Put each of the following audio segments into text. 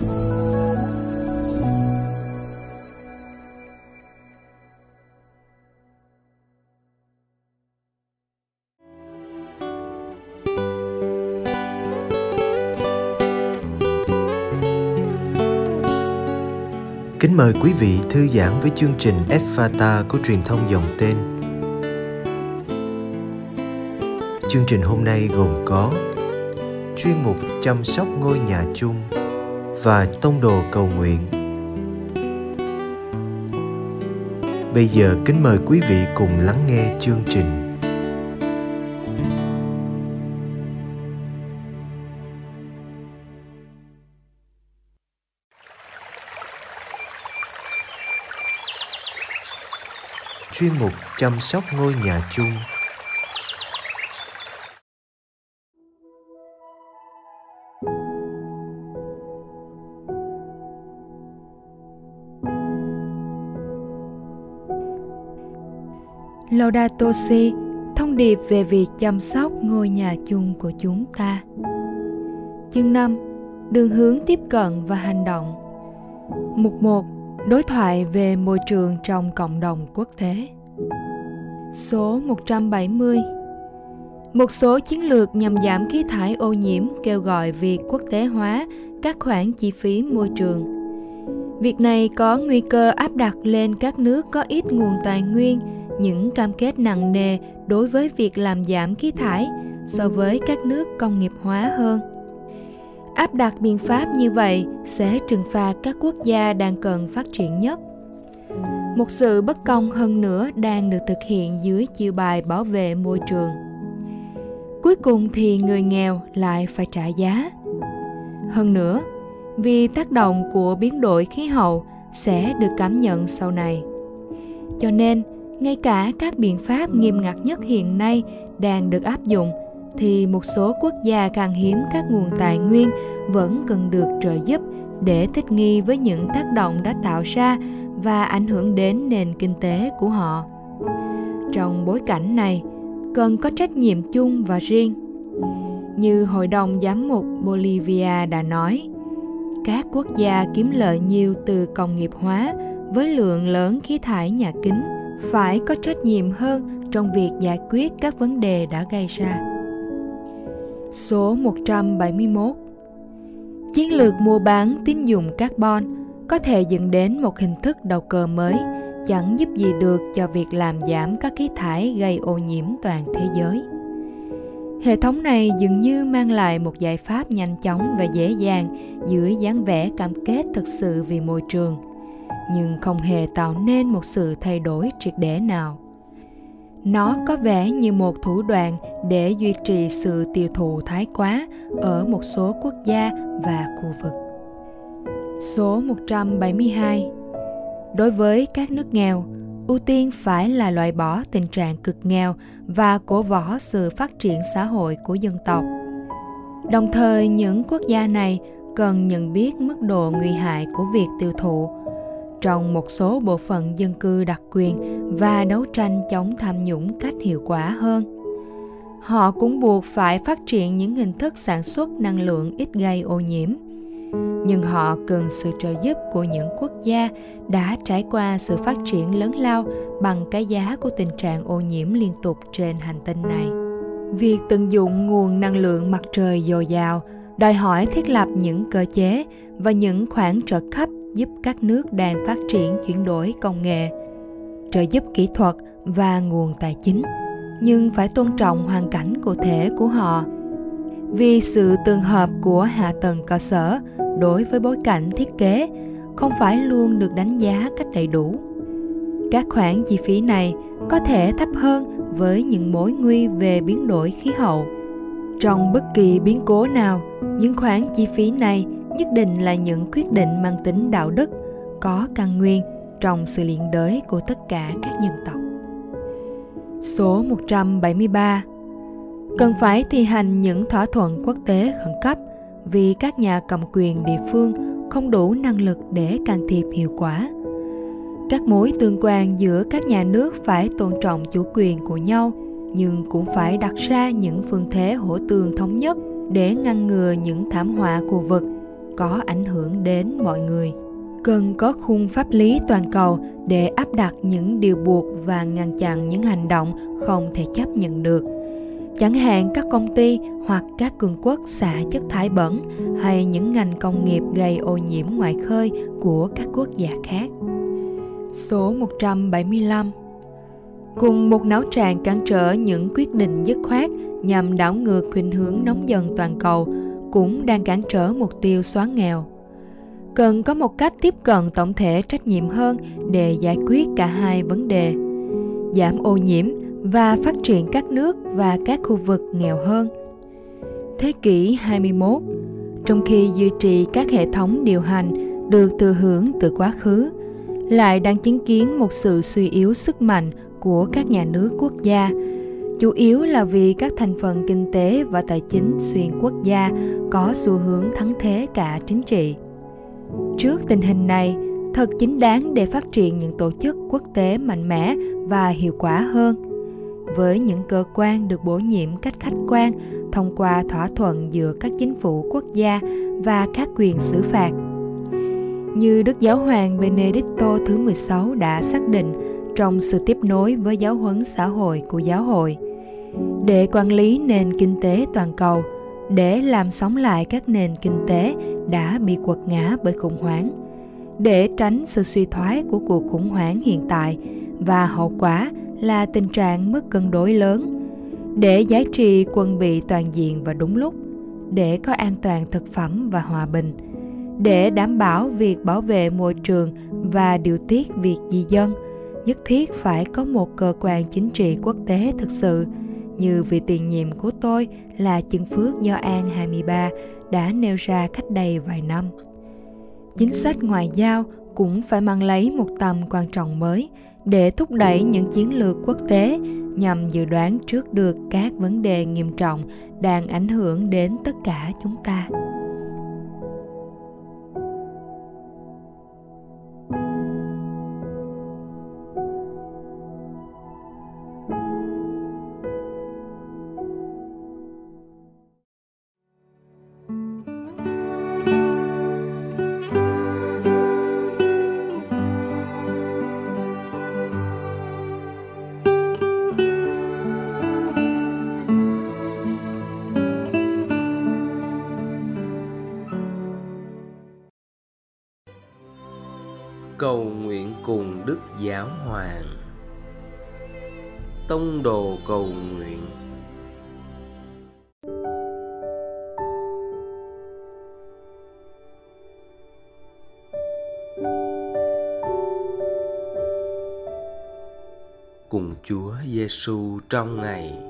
Kính mời quý vị thư giãn với chương trình Fata của truyền thông dòng tên. Chương trình hôm nay gồm có chuyên mục chăm sóc ngôi nhà chung và tông đồ cầu nguyện. Bây giờ kính mời quý vị cùng lắng nghe chương trình. chuyên mục chăm sóc ngôi nhà chung Laudato Si, thông điệp về việc chăm sóc ngôi nhà chung của chúng ta. Chương 5. Đường hướng tiếp cận và hành động. Mục 1 Đối thoại về môi trường trong cộng đồng quốc tế. Số 170 Một số chiến lược nhằm giảm khí thải ô nhiễm kêu gọi việc quốc tế hóa các khoản chi phí môi trường. Việc này có nguy cơ áp đặt lên các nước có ít nguồn tài nguyên những cam kết nặng nề đối với việc làm giảm khí thải so với các nước công nghiệp hóa hơn. Áp đặt biện pháp như vậy sẽ trừng phạt các quốc gia đang cần phát triển nhất. Một sự bất công hơn nữa đang được thực hiện dưới chiêu bài bảo vệ môi trường. Cuối cùng thì người nghèo lại phải trả giá. Hơn nữa, vì tác động của biến đổi khí hậu sẽ được cảm nhận sau này. Cho nên ngay cả các biện pháp nghiêm ngặt nhất hiện nay đang được áp dụng, thì một số quốc gia càng hiếm các nguồn tài nguyên vẫn cần được trợ giúp để thích nghi với những tác động đã tạo ra và ảnh hưởng đến nền kinh tế của họ. Trong bối cảnh này, cần có trách nhiệm chung và riêng. Như hội đồng giám mục bolivia đã nói, các quốc gia kiếm lợi nhiều từ công nghiệp hóa với lượng lớn khí thải nhà kính phải có trách nhiệm hơn trong việc giải quyết các vấn đề đã gây ra. Số 171 Chiến lược mua bán tín dụng carbon có thể dẫn đến một hình thức đầu cơ mới chẳng giúp gì được cho việc làm giảm các khí thải gây ô nhiễm toàn thế giới. Hệ thống này dường như mang lại một giải pháp nhanh chóng và dễ dàng dưới dáng vẻ cam kết thực sự vì môi trường, nhưng không hề tạo nên một sự thay đổi triệt để nào nó có vẻ như một thủ đoạn để duy trì sự tiêu thụ thái quá ở một số quốc gia và khu vực. Số 172 Đối với các nước nghèo, ưu tiên phải là loại bỏ tình trạng cực nghèo và cổ võ sự phát triển xã hội của dân tộc. Đồng thời, những quốc gia này cần nhận biết mức độ nguy hại của việc tiêu thụ trong một số bộ phận dân cư đặc quyền và đấu tranh chống tham nhũng cách hiệu quả hơn. Họ cũng buộc phải phát triển những hình thức sản xuất năng lượng ít gây ô nhiễm. Nhưng họ cần sự trợ giúp của những quốc gia đã trải qua sự phát triển lớn lao bằng cái giá của tình trạng ô nhiễm liên tục trên hành tinh này. Việc tận dụng nguồn năng lượng mặt trời dồi dào, đòi hỏi thiết lập những cơ chế và những khoản trợ cấp giúp các nước đang phát triển chuyển đổi công nghệ, trợ giúp kỹ thuật và nguồn tài chính, nhưng phải tôn trọng hoàn cảnh cụ thể của họ. Vì sự tương hợp của hạ tầng cơ sở đối với bối cảnh thiết kế không phải luôn được đánh giá cách đầy đủ. Các khoản chi phí này có thể thấp hơn với những mối nguy về biến đổi khí hậu. Trong bất kỳ biến cố nào, những khoản chi phí này nhất định là những quyết định mang tính đạo đức, có căn nguyên trong sự liên đới của tất cả các dân tộc. Số 173 Cần phải thi hành những thỏa thuận quốc tế khẩn cấp vì các nhà cầm quyền địa phương không đủ năng lực để can thiệp hiệu quả. Các mối tương quan giữa các nhà nước phải tôn trọng chủ quyền của nhau, nhưng cũng phải đặt ra những phương thế hỗ tương thống nhất để ngăn ngừa những thảm họa khu vực có ảnh hưởng đến mọi người. Cần có khung pháp lý toàn cầu để áp đặt những điều buộc và ngăn chặn những hành động không thể chấp nhận được. Chẳng hạn các công ty hoặc các cường quốc xả chất thải bẩn hay những ngành công nghiệp gây ô nhiễm ngoài khơi của các quốc gia khác. Số 175 Cùng một náo tràn cản trở những quyết định dứt khoát nhằm đảo ngược khuynh hướng nóng dần toàn cầu cũng đang cản trở mục tiêu xóa nghèo. Cần có một cách tiếp cận tổng thể trách nhiệm hơn để giải quyết cả hai vấn đề. Giảm ô nhiễm và phát triển các nước và các khu vực nghèo hơn. Thế kỷ 21, trong khi duy trì các hệ thống điều hành được thừa hưởng từ quá khứ, lại đang chứng kiến một sự suy yếu sức mạnh của các nhà nước quốc gia, chủ yếu là vì các thành phần kinh tế và tài chính xuyên quốc gia có xu hướng thắng thế cả chính trị. Trước tình hình này, thật chính đáng để phát triển những tổ chức quốc tế mạnh mẽ và hiệu quả hơn với những cơ quan được bổ nhiệm cách khách quan thông qua thỏa thuận giữa các chính phủ quốc gia và các quyền xử phạt. Như Đức Giáo hoàng Benedicto thứ 16 đã xác định trong sự tiếp nối với giáo huấn xã hội của giáo hội, để quản lý nền kinh tế toàn cầu, để làm sống lại các nền kinh tế đã bị quật ngã bởi khủng hoảng, để tránh sự suy thoái của cuộc khủng hoảng hiện tại và hậu quả là tình trạng mất cân đối lớn. Để giá trị quân bị toàn diện và đúng lúc để có an toàn thực phẩm và hòa bình để đảm bảo việc bảo vệ môi trường và điều tiết việc di dân nhất thiết phải có một cơ quan chính trị quốc tế thực sự như vị tiền nhiệm của tôi là Chân Phước Do An 23 đã nêu ra cách đây vài năm. Chính sách ngoại giao cũng phải mang lấy một tầm quan trọng mới để thúc đẩy những chiến lược quốc tế nhằm dự đoán trước được các vấn đề nghiêm trọng đang ảnh hưởng đến tất cả chúng ta giáo hoàng. Tông đồ cầu nguyện. Cùng Chúa Giêsu trong ngày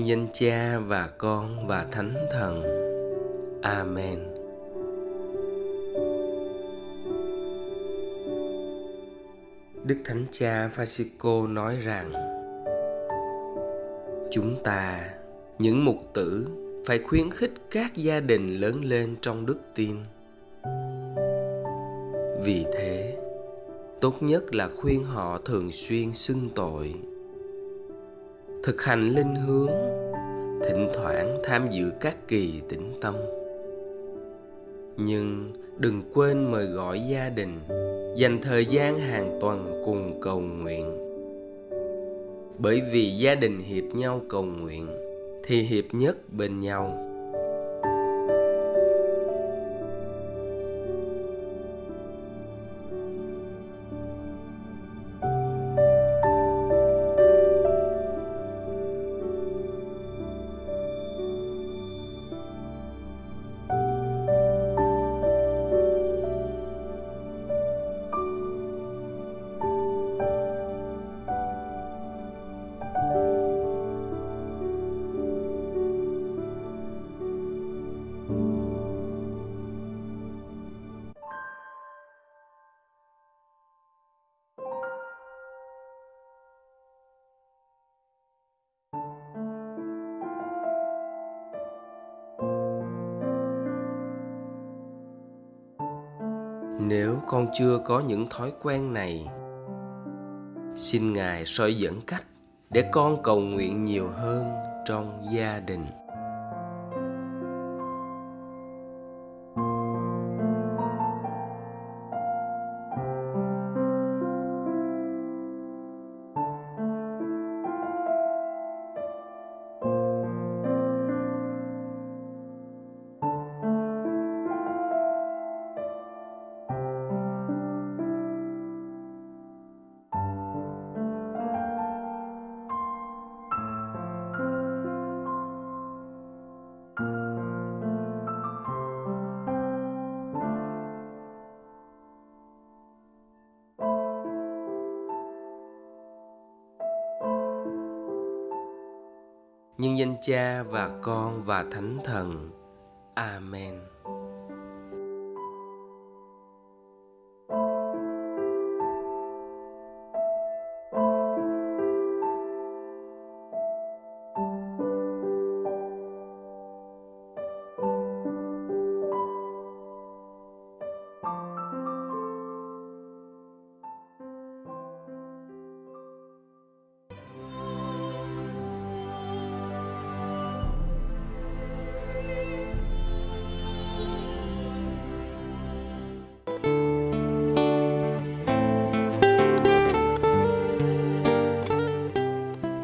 nhân danh cha và con và thánh thần. Amen. Đức thánh cha Francisco nói rằng, chúng ta, những mục tử, phải khuyến khích các gia đình lớn lên trong đức tin. Vì thế, tốt nhất là khuyên họ thường xuyên xưng tội thực hành linh hướng, thỉnh thoảng tham dự các kỳ tĩnh tâm. Nhưng đừng quên mời gọi gia đình, dành thời gian hàng tuần cùng cầu nguyện. Bởi vì gia đình hiệp nhau cầu nguyện, thì hiệp nhất bên nhau. Nếu con chưa có những thói quen này. Xin ngài soi dẫn cách để con cầu nguyện nhiều hơn trong gia đình. Nhân danh cha và con và thánh thần. Amen.